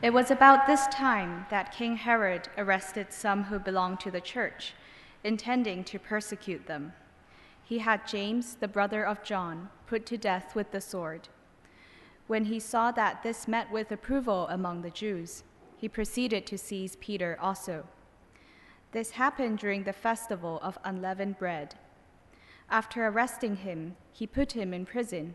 It was about this time that King Herod arrested some who belonged to the church, intending to persecute them. He had James, the brother of John, put to death with the sword. When he saw that this met with approval among the Jews, he proceeded to seize Peter also. This happened during the festival of unleavened bread. After arresting him, he put him in prison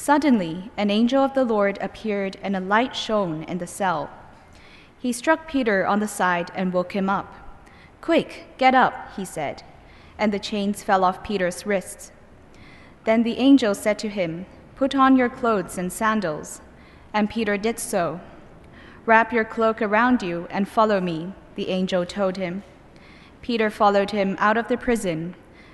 Suddenly, an angel of the Lord appeared, and a light shone in the cell. He struck Peter on the side and woke him up. Quick, get up, he said, and the chains fell off Peter's wrists. Then the angel said to him, Put on your clothes and sandals. And Peter did so. Wrap your cloak around you and follow me, the angel told him. Peter followed him out of the prison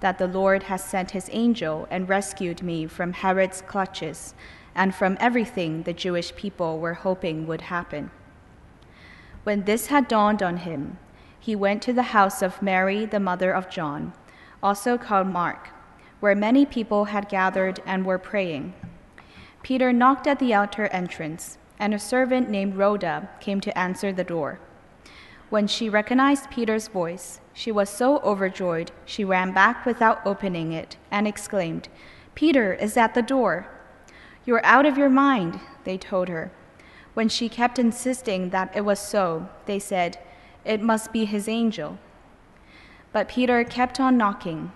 that the Lord has sent his angel and rescued me from Herod's clutches and from everything the Jewish people were hoping would happen. When this had dawned on him, he went to the house of Mary, the mother of John, also called Mark, where many people had gathered and were praying. Peter knocked at the outer entrance, and a servant named Rhoda came to answer the door. When she recognized Peter's voice, she was so overjoyed she ran back without opening it and exclaimed, Peter is at the door. You're out of your mind, they told her. When she kept insisting that it was so, they said, It must be his angel. But Peter kept on knocking,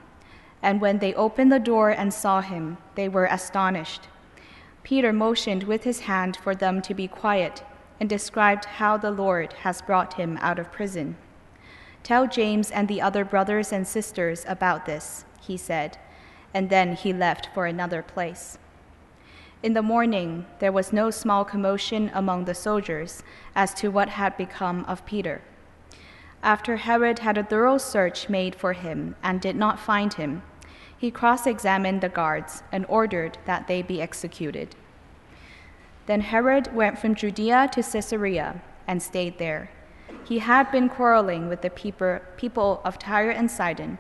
and when they opened the door and saw him, they were astonished. Peter motioned with his hand for them to be quiet and described how the Lord has brought him out of prison. Tell James and the other brothers and sisters about this, he said, and then he left for another place. In the morning, there was no small commotion among the soldiers as to what had become of Peter. After Herod had a thorough search made for him and did not find him, he cross examined the guards and ordered that they be executed. Then Herod went from Judea to Caesarea and stayed there. He had been quarreling with the people of Tyre and Sidon.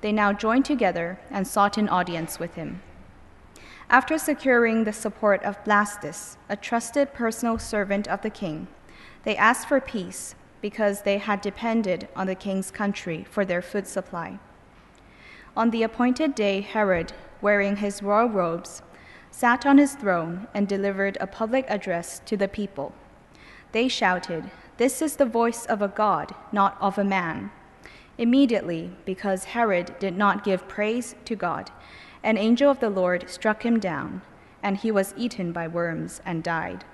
They now joined together and sought an audience with him. After securing the support of Blastus, a trusted personal servant of the king, they asked for peace because they had depended on the king's country for their food supply. On the appointed day, Herod, wearing his royal robes, sat on his throne and delivered a public address to the people. They shouted, This is the voice of a God, not of a man. Immediately, because Herod did not give praise to God, an angel of the Lord struck him down, and he was eaten by worms and died.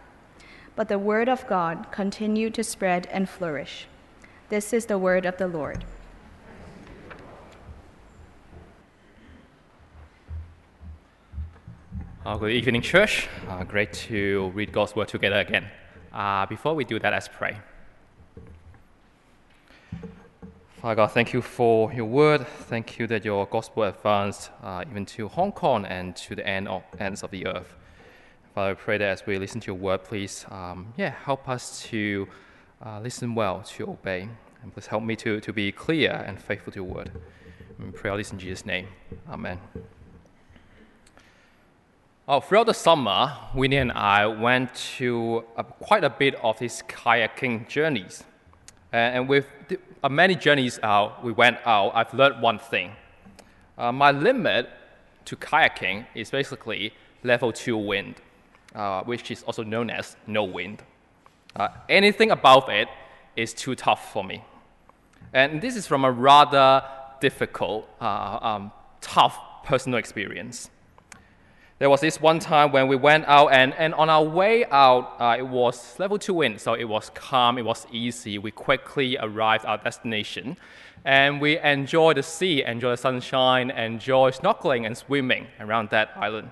But the word of God continued to spread and flourish. This is the word of the Lord. Uh, good evening, church. Uh, great to read God's word together again. Uh, before we do that, let's pray. Father God, thank you for your word. Thank you that your gospel advanced uh, even to Hong Kong and to the end of, ends of the earth. Father, I pray that as we listen to your word, please, um, yeah, help us to uh, listen well, to obey, and please help me to, to be clear and faithful to your word. And pray all this in Jesus' name. Amen. Oh, throughout the summer, Winnie and I went to uh, quite a bit of these kayaking journeys. Uh, and with the, uh, many journeys out, we went out, I've learned one thing. Uh, my limit to kayaking is basically level 2 wind, uh, which is also known as no wind. Uh, anything above it is too tough for me. And this is from a rather difficult, uh, um, tough personal experience. There was this one time when we went out, and, and on our way out, uh, it was level two wind, so it was calm, it was easy. We quickly arrived at our destination, and we enjoyed the sea, enjoyed the sunshine, enjoyed snorkeling and swimming around that island.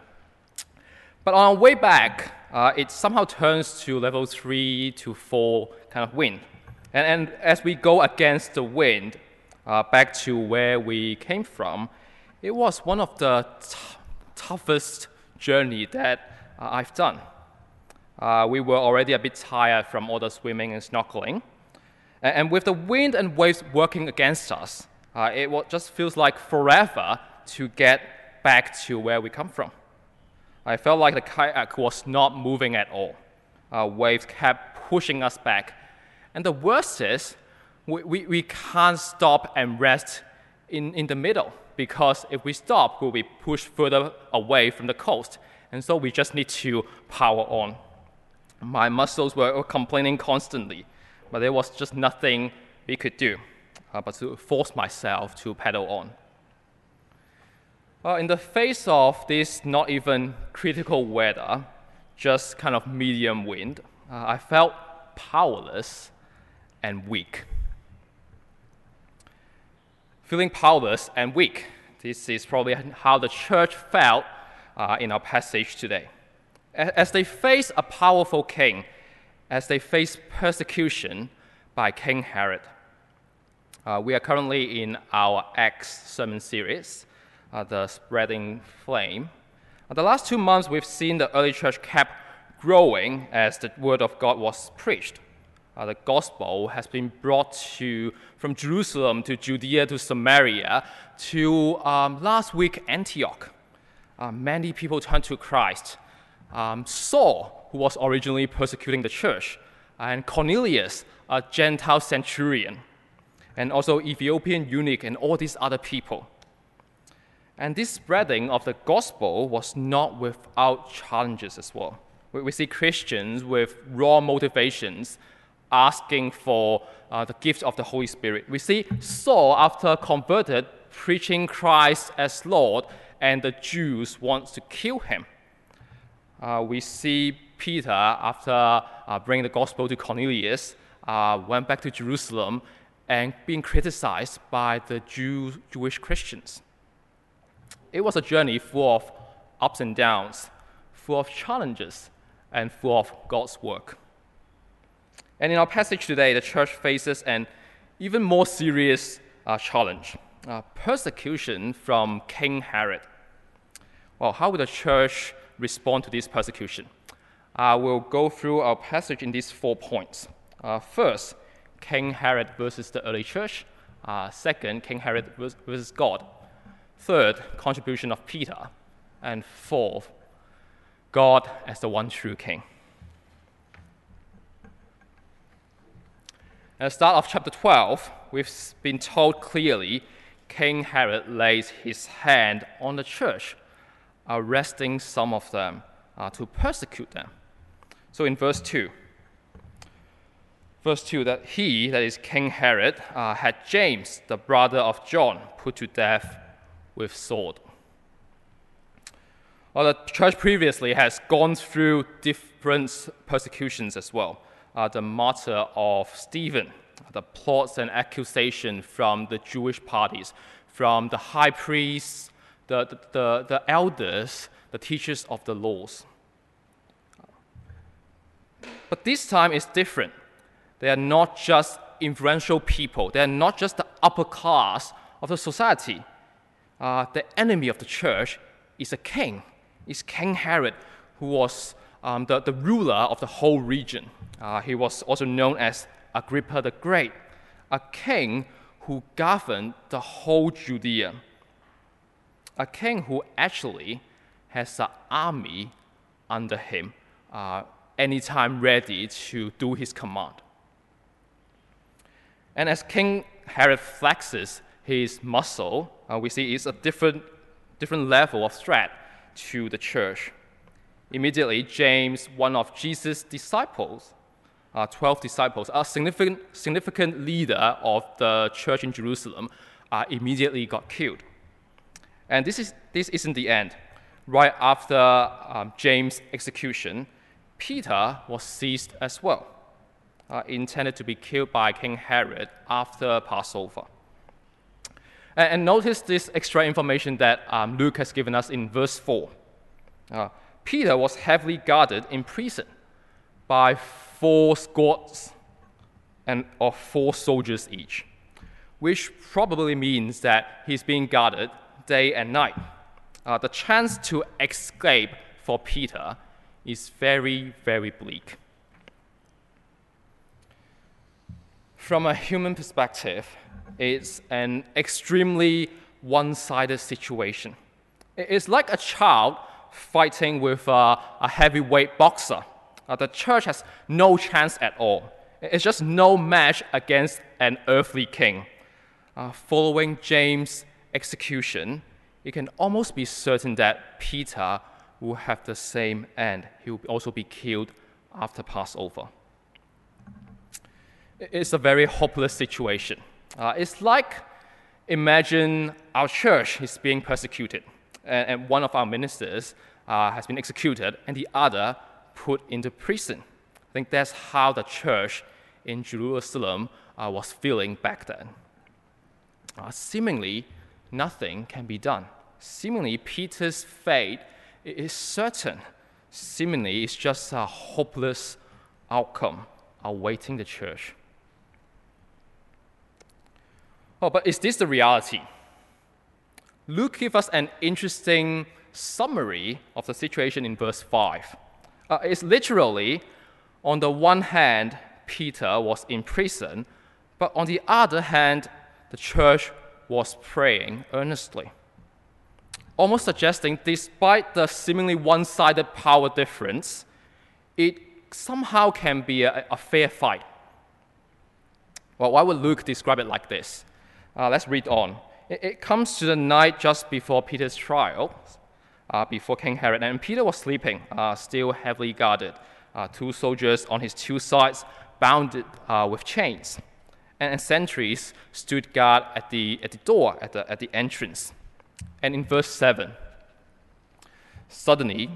But on our way back, uh, it somehow turns to level three to four kind of wind. And, and as we go against the wind uh, back to where we came from, it was one of the t- toughest journey that uh, I've done. Uh, we were already a bit tired from all the swimming and snorkeling. And, and with the wind and waves working against us, uh, it just feels like forever to get back to where we come from. I felt like the kayak was not moving at all. Uh, waves kept pushing us back. And the worst is, we, we, we can't stop and rest in, in the middle because if we stop, we'll be pushed further away from the coast. And so we just need to power on. My muscles were complaining constantly, but there was just nothing we could do uh, but to force myself to pedal on. Well, in the face of this not even critical weather, just kind of medium wind, uh, I felt powerless and weak feeling powerless and weak. This is probably how the church felt uh, in our passage today. As they face a powerful king, as they face persecution by King Herod. Uh, we are currently in our Acts sermon series, uh, The Spreading Flame. Uh, the last two months, we've seen the early church kept growing as the word of God was preached uh, the gospel has been brought to from Jerusalem to Judea to Samaria to um, last week Antioch. Uh, many people turned to Christ. Um, Saul, who was originally persecuting the church, and Cornelius, a Gentile centurion, and also Ethiopian eunuch, and all these other people. And this spreading of the gospel was not without challenges as well. We, we see Christians with raw motivations asking for uh, the gift of the Holy Spirit. We see Saul, after converted, preaching Christ as Lord, and the Jews want to kill him. Uh, we see Peter, after uh, bringing the gospel to Cornelius, uh, went back to Jerusalem and being criticized by the Jew, Jewish Christians. It was a journey full of ups and downs, full of challenges, and full of God's work. And in our passage today, the church faces an even more serious uh, challenge uh, persecution from King Herod. Well, how will the church respond to this persecution? Uh, we'll go through our passage in these four points. Uh, first, King Herod versus the early church. Uh, second, King Herod versus God. Third, contribution of Peter. And fourth, God as the one true king. At the start of chapter 12, we've been told clearly King Herod lays his hand on the church, arresting some of them uh, to persecute them. So in verse 2, verse 2 that he, that is King Herod, uh, had James, the brother of John, put to death with sword. Well, the church previously has gone through different persecutions as well uh, the martyr of Stephen, the plots and accusations from the Jewish parties, from the high priests, the, the, the, the elders, the teachers of the laws. But this time is different. They are not just influential people, they are not just the upper class of the society. Uh, the enemy of the church is a king, is King Herod, who was um, the, the ruler of the whole region. Uh, he was also known as Agrippa the Great, a king who governed the whole Judea, a king who actually has an army under him, uh, anytime ready to do his command. And as King Herod flexes his muscle, uh, we see it's a different, different level of threat to the church. Immediately, James, one of Jesus' disciples, uh, 12 disciples, a significant, significant leader of the church in Jerusalem, uh, immediately got killed. And this, is, this isn't the end. Right after um, James' execution, Peter was seized as well, uh, intended to be killed by King Herod after Passover. And, and notice this extra information that um, Luke has given us in verse 4. Peter was heavily guarded in prison by four squads and of four soldiers each, which probably means that he's being guarded day and night. Uh, the chance to escape for Peter is very, very bleak. From a human perspective, it's an extremely one sided situation. It's like a child fighting with a, a heavyweight boxer. Uh, the church has no chance at all. It's just no match against an earthly king. Uh, following James' execution, you can almost be certain that Peter will have the same end. He will also be killed after Passover. It's a very hopeless situation. Uh, it's like imagine our church is being persecuted, and, one of our ministers uh, has been executed, and the other put into prison. I think that's how the church in Jerusalem uh, was feeling back then. Uh, seemingly, nothing can be done. Seemingly, Peter's fate is certain. Seemingly, it's just a hopeless outcome awaiting the church. Oh, but is this the reality? Luke gives us an interesting summary of the situation in verse 5. Uh, it's literally, on the one hand, Peter was in prison, but on the other hand, the church was praying earnestly. Almost suggesting, despite the seemingly one sided power difference, it somehow can be a, a, fair fight. Well, why would Luke describe it like this? Uh, let's read on. It, comes to the night just before Peter's trial, uh, before King Herod, and Peter was sleeping, uh, still heavily guarded. Uh, two soldiers on his two sides, bound uh, with chains, and, and, sentries stood guard at the, at the door, at the, at the entrance. And in verse 7, suddenly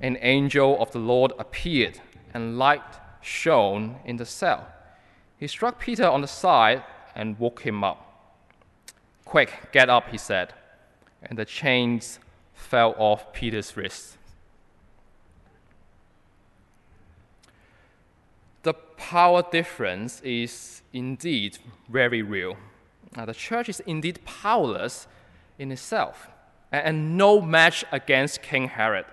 an angel of the Lord appeared, and light shone in the cell. He struck Peter on the side and woke him up. Quick, get up, he said. And the chains fell off Peter's wrists. The power difference is indeed very real. Now, the church is indeed powerless in itself and, no match against King Herod.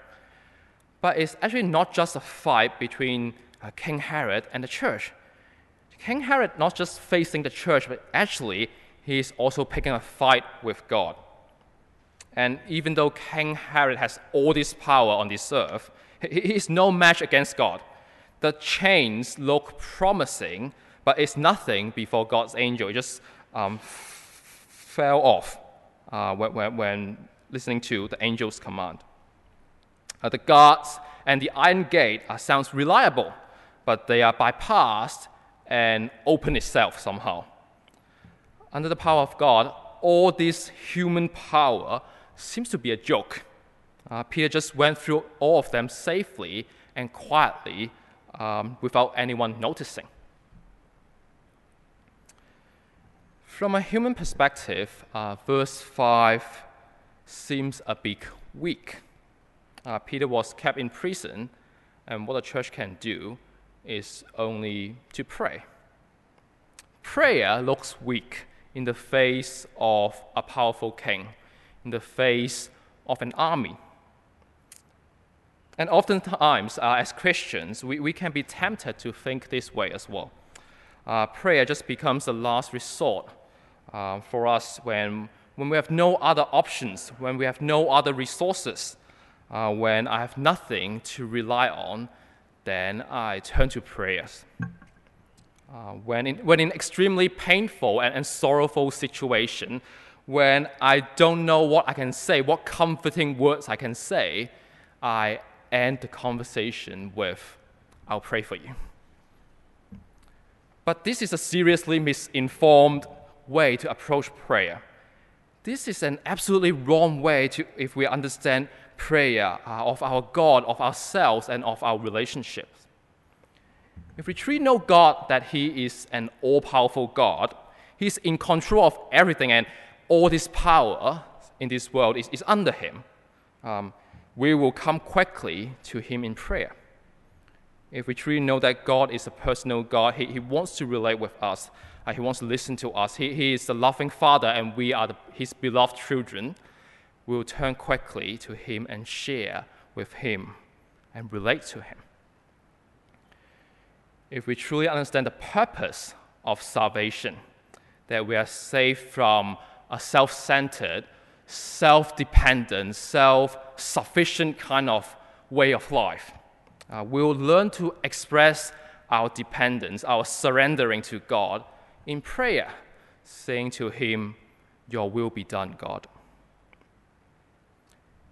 But it's actually not just a fight between uh, King Herod and the church. King Herod not just facing the church, but actually he is also picking a fight with God. And even though King Herod has all this power on this earth, he is no match against God. The chains look promising, but it's nothing before God's angel. It just um, fell off uh, when, when, listening to the angel's command. Uh, the guards and the iron gate uh, sounds reliable, but they are bypassed and open itself somehow under the power of God, all this human power seems to be a joke. Uh, Peter just went through all of them safely and quietly um, without anyone noticing. From a human perspective, uh, verse 5 seems a bit weak. Uh, Peter was kept in prison, and what the church can do is only to pray. Prayer looks weak in the face of a powerful king, in the face of an army. And oftentimes, uh, as Christians, we, we can be tempted to think this way as well. Uh, prayer just becomes the last resort uh, for us when, when we have no other options, when we have no other resources, uh, when I have nothing to rely on, then I turn to prayers. Uh, when, in, when in extremely painful and, and sorrowful situation, when I don't know what I can say, what comforting words I can say, I end the conversation with, I'll pray for you. but this is a seriously misinformed way to approach prayer. This is an absolutely wrong way to, if we understand prayer uh, of our God, of ourselves, and of our relationships. If we truly know God that He is an all powerful God, He's in control of everything, and all this power in this world is, is under Him, um, we will come quickly to Him in prayer. If we truly know that God is a personal God, He, he wants to relate with us, uh, He wants to listen to us, He, he is the loving Father, and we are the, His beloved children, we will turn quickly to Him and share with Him and relate to Him. If we truly understand the purpose of salvation, that we are saved from a self centered, self dependent, self sufficient kind of way of life, uh, we'll learn to express our dependence, our surrendering to God in prayer, saying to Him, Your will be done, God.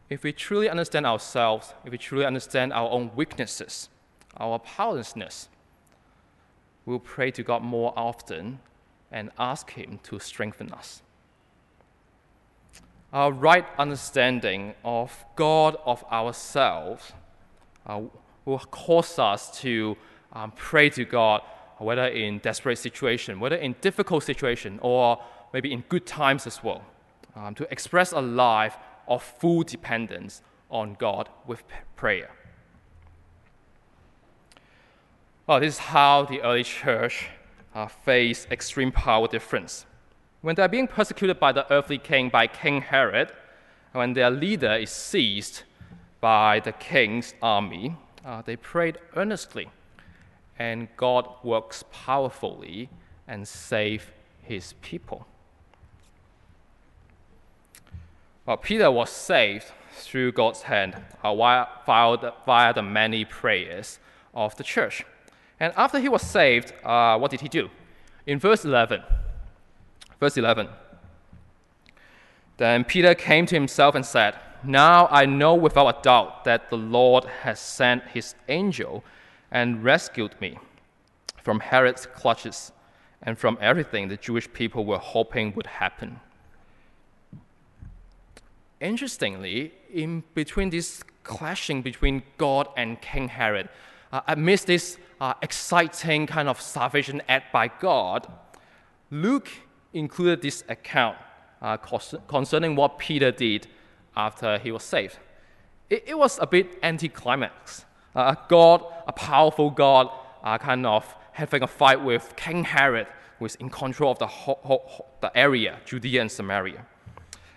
If we truly understand ourselves, if we truly understand our own weaknesses, our powerlessness, we'll pray to God more often and ask Him to strengthen us. Our right understanding of God, of ourselves, uh, will cause us to um, pray to God, whether in desperate situation, whether in difficult situation, or maybe in good times as well, um, to express a life of full dependence on God with prayer. Well, this is how the early church uh, faced extreme power difference. When they're being persecuted by the earthly king, by King Herod, when their leader is seized by the king's army, uh, they prayed earnestly, and God works powerfully and saves his people. Well, Peter was saved through God's hand uh, via, via the many prayers of the church. And after he was saved, uh, what did he do? In verse 11, verse 11, then Peter came to himself and said, Now I know without a doubt that the Lord has sent his angel and rescued me from Herod's clutches and from everything the Jewish people were hoping would happen interestingly, in between this clashing between God and King Herod, uh, amidst this uh, exciting kind of salvation act by God, Luke included this account uh, concerning what Peter did after he was saved. It, it was a bit anticlimax. Uh, God, a powerful God, uh, kind of having a fight with King Herod, who is in control of the, whole, whole, the area, Judea and Samaria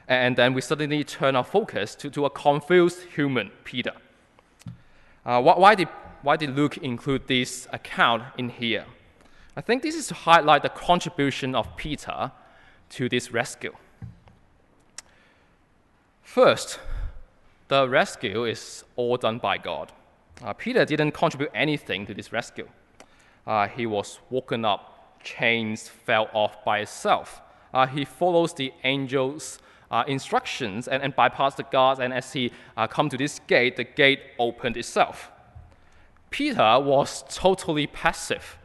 and then we suddenly turn our focus to, to a confused human, Peter. Uh, why, did, why did Luke include this account in here? I think this is to highlight the contribution of Peter to this rescue. First, the rescue is all done by God. Uh, Peter didn't contribute anything to this rescue. Uh, he was woken up, chains fell off by itself. Uh, he follows the angel's uh, instructions and, and bypassed the guards. And as he uh, come to this gate, the gate opened itself. Peter was totally passive.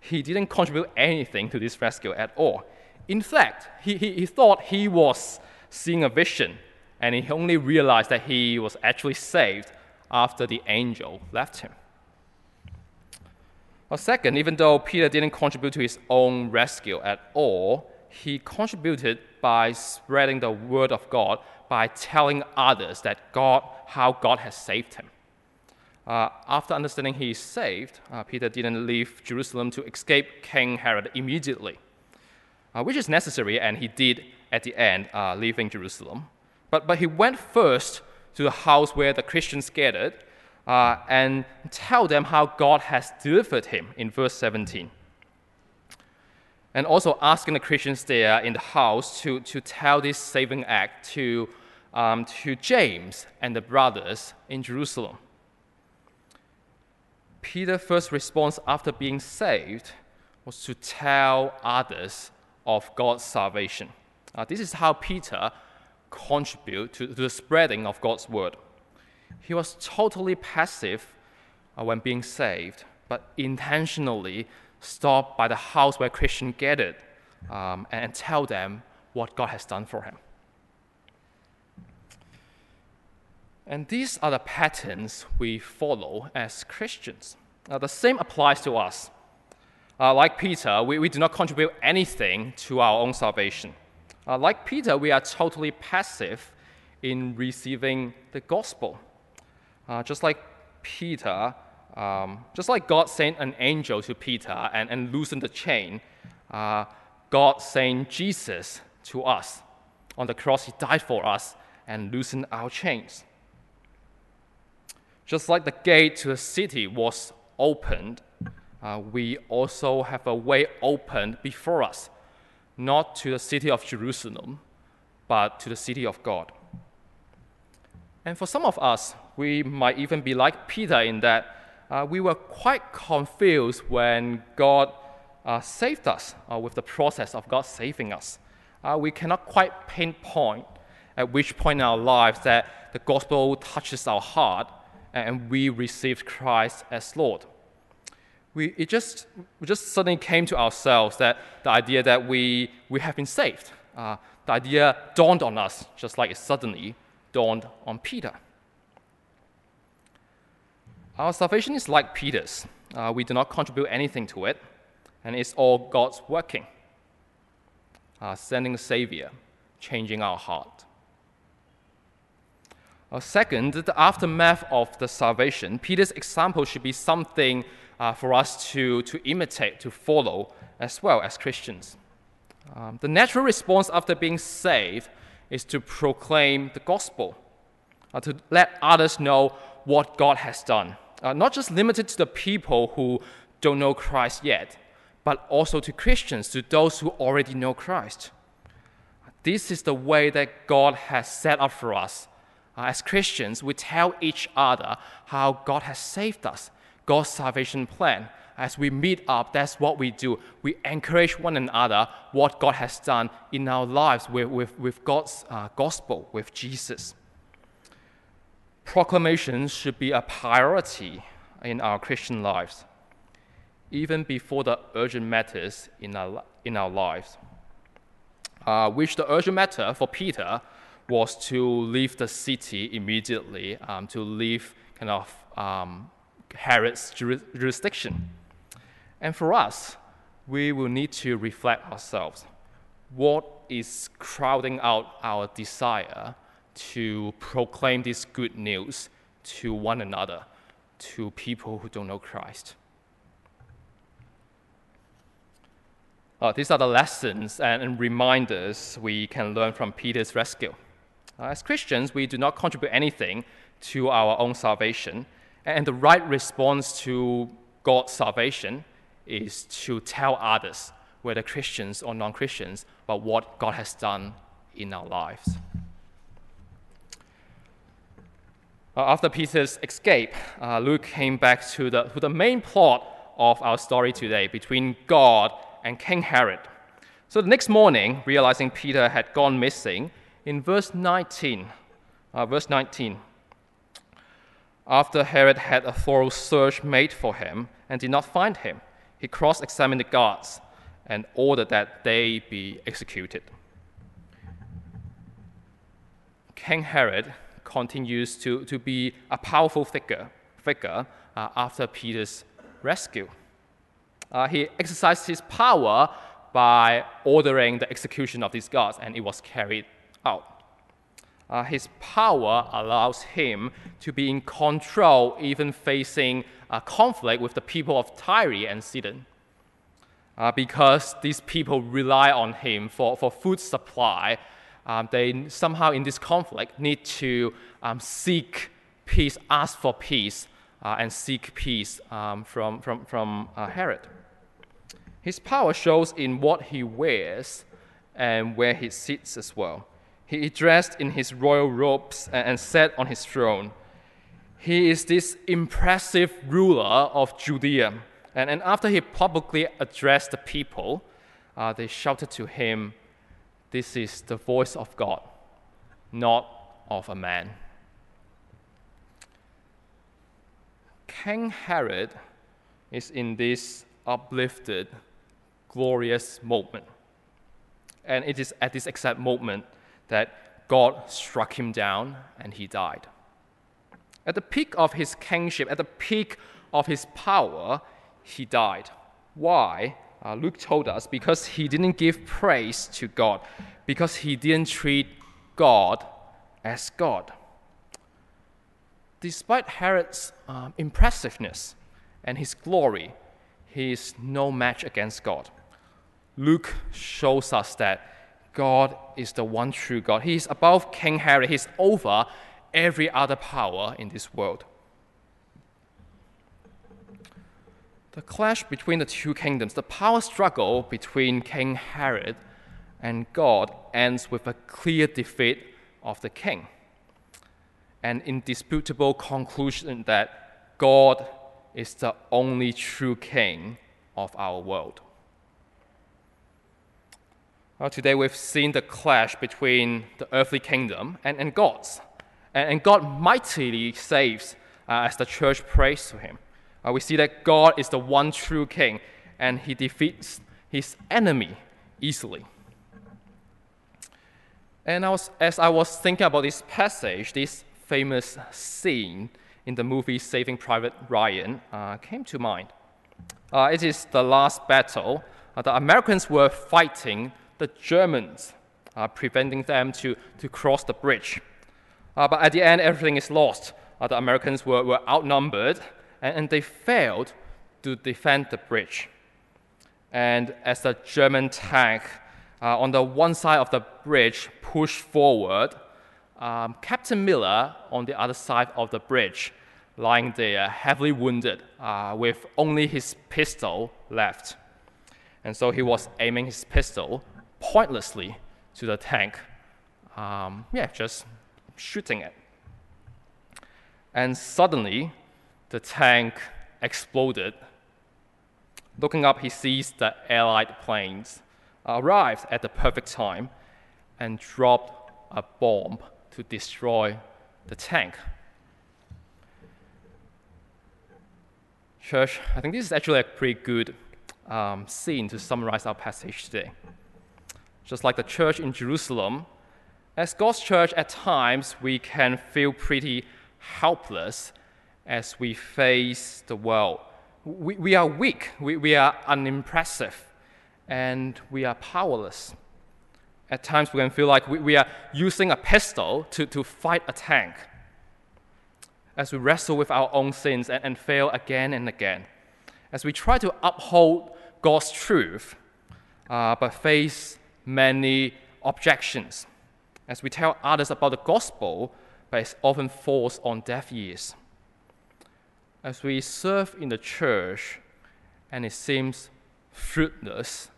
He didn't contribute anything to this rescue at all. In fact, he, he, he thought he was seeing a vision, and he only realized that he was actually saved after the angel left him. Well, second, even though Peter didn't contribute to his own rescue at all, he contributed by spreading the word of God, by telling others that God, how God has saved him. Uh, after understanding he is saved, uh, Peter didn't leave Jerusalem to escape King Herod immediately, uh, which is necessary, and he did at the end, uh, leaving Jerusalem. But, but he went first to the house where the Christians gathered uh, and tell them how God has delivered him in verse 17 and also asking the Christians there in the house to, to tell this saving act to, um, to James and the brothers in Jerusalem. Peter's first response after being saved was to tell others of God's salvation. Uh, this is how Peter contributed to, to, the spreading of God's word. He was totally passive uh, when being saved, but intentionally stop by the house where Christians gathered um, and tell them what God has done for him. And these are the patterns we follow as Christians. Uh, the same applies to us. Uh, like Peter, we, we do not contribute anything to our own salvation. Uh, like Peter, we are totally passive in receiving the gospel. Uh, just like Peter, um, just like God sent an angel to Peter and, and loosened the chain, uh, God sent Jesus to us. On the cross, He died for us and loosened our chains. Just like the gate to the city was opened, uh, we also have a way opened before us, not to the city of Jerusalem, but to the city of God. And for some of us, we might even be like Peter in that uh, we were quite confused when God uh, saved us uh, with the process of God saving us. Uh, we cannot quite pinpoint at which point in our lives that the gospel touches our heart and we received Christ as Lord. We, it just, we just suddenly came to ourselves that the idea that we, we have been saved, uh, the idea dawned on us just like it suddenly dawned on Peter. Our salvation is like Peter's. Uh, we do not contribute anything to it, and it's all God's working, uh, sending a Savior, changing our heart. Uh, second, the aftermath of the salvation, Peter's example should be something uh, for us to, to imitate, to follow as well as Christians. Um, the natural response after being saved is to proclaim the gospel, uh, to let others know what God has done. Uh, not just limited to the people who don't know Christ yet, but also to Christians, to those who already know Christ. This is the way that God has set up for us. Uh, as Christians, we tell each other how God has saved us, God's salvation plan. As we meet up, that's what we do. We encourage one another what God has done in our lives with, with, with God's uh, gospel, with Jesus. Proclamation should be a priority in our Christian lives, even before the urgent matters in our, in our lives. Uh, which the urgent matter for Peter was to leave the city immediately, um, to leave kind of um, Herod's jurisdiction. And for us, we will need to reflect ourselves. What is crowding out our desire to proclaim this good news to one another, to people who don't know Christ? Uh, these are the lessons and, reminders we can learn from Peter's rescue. Uh, as Christians, we do not contribute anything to our own salvation, and the right response to God's salvation is to tell others, whether Christians or non Christians, about what God has done in our lives. Uh, after Peter's escape, uh, Luke came back to the, to the main plot of our story today between God and King Herod. So the next morning, realizing Peter had gone missing, in verse 19, uh, verse 19, after Herod had a thorough search made for him and did not find him, he cross examined the guards and ordered that they be executed. King Herod continues to, to be a powerful figure, figure uh, after Peter's rescue. Uh, he exercised his power by ordering the execution of these guards, and it was carried out. Uh, his power allows him to be in control, even facing a conflict with the people of Tyre and Sidon. Uh, because these people rely on him for, for food supply, um, they somehow in this conflict need to um, seek peace, ask for peace, uh, and seek peace um, from, from, from uh, Herod. His power shows in what he wears and where he sits as well. He dressed in his royal robes and sat on his throne. He is this impressive ruler of Judea. And, and after he publicly addressed the people, uh, they shouted to him, This is the voice of God, not of a man. King Herod is in this uplifted, glorious moment. And it is at this exact moment that God struck him down and he died. At the peak of his kingship, at the peak of his power, he died. Why? Uh, Luke told us because he didn't give praise to God, because he didn't treat God as God. Despite Herod's um, impressiveness and his glory, he is no match against God. Luke shows us that God is the one true God. He is above King Herod, he's over every other power in this world. The clash between the two kingdoms, the power struggle between King Herod and God, ends with a clear defeat of the king. An indisputable conclusion that God is the only true king of our world. Well, today we've seen the clash between the earthly kingdom and, and God's. And, and God mightily saves uh, as the church prays to him. Uh, we see that God is the one true king and he defeats his enemy easily. And I was, as I was thinking about this passage, this famous scene in the movie Saving Private Ryan uh, came to mind. Uh, it is the last battle. Uh, the Americans were fighting the Germans, uh, preventing them to, to cross the bridge. Uh, but at the end, everything is lost. Uh, the Americans were, were outnumbered, and, and they failed to defend the bridge. And as the German tank uh, on the one side of the bridge pushed forward, um, Captain Miller on the other side of the bridge, lying there heavily wounded uh, with only his pistol left. And so he was aiming his pistol pointlessly to the tank. Um, yeah, just shooting it. And suddenly, the tank exploded. Looking up, he sees the Allied planes arrived at the perfect time and dropped a bomb to destroy the tank. Church, I think this is actually a pretty good um, scene to summarize our passage today. Just like the church in Jerusalem, as God's church, at times we can feel pretty helpless as we face the world. We, we are weak, we, we are unimpressive, and we are powerless. At times we can feel like we, we are using a pistol to, to fight a tank as we wrestle with our own sins and, and fail again and again. As we try to uphold God's truth, uh, but face many objections as we tell others about the gospel, but it often falls on deaf ears. As we serve in the church, and it seems fruitless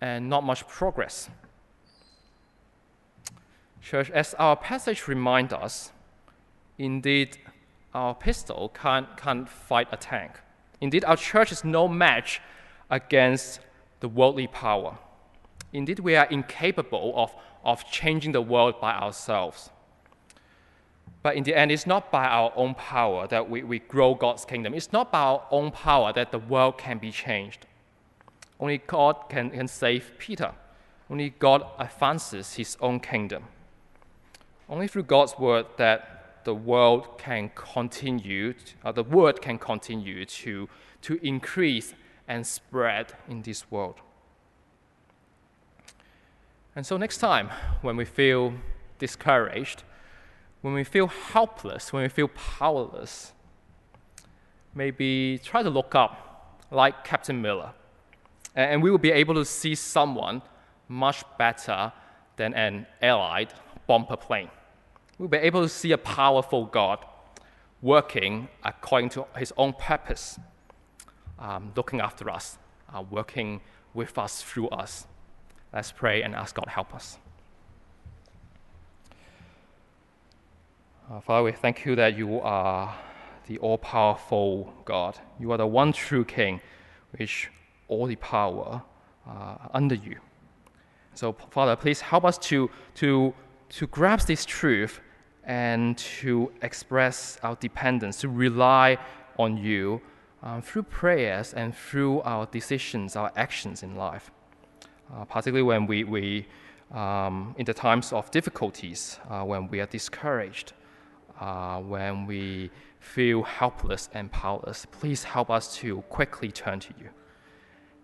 and not much progress. Church, as our passage reminds us, indeed, our pistol can't, can't fight a tank. Indeed, our church is no match against the worldly power. Indeed, we are incapable of, of changing the world by ourselves. But in the end, it's not by our own power that we, we grow God's kingdom. It's not by our own power that the world can be changed. Only God can, can save Peter. Only God advances his own kingdom. Only through God's word that the world can continue, uh, the word can continue to, to increase and spread in this world. And so, next time when we feel discouraged, when we feel helpless, when we feel powerless, maybe try to look up like Captain Miller. And we will be able to see someone much better than an allied bomber plane. We'll be able to see a powerful God working according to his own purpose, um, looking after us, uh, working with us, through us. Let's pray and ask God help us. Uh, Father, we thank you that you are the all powerful God. You are the one true King, which all the power uh, under you. So, Father, please help us to, to, to grasp this truth and to express our dependence, to rely on you um, through prayers and through our decisions, our actions in life, uh, particularly when we, we um, in the times of difficulties, uh, when we are discouraged, uh, when we feel helpless and powerless. Please help us to quickly turn to you.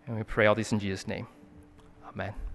And we pray all this in Jesus' name. Amen.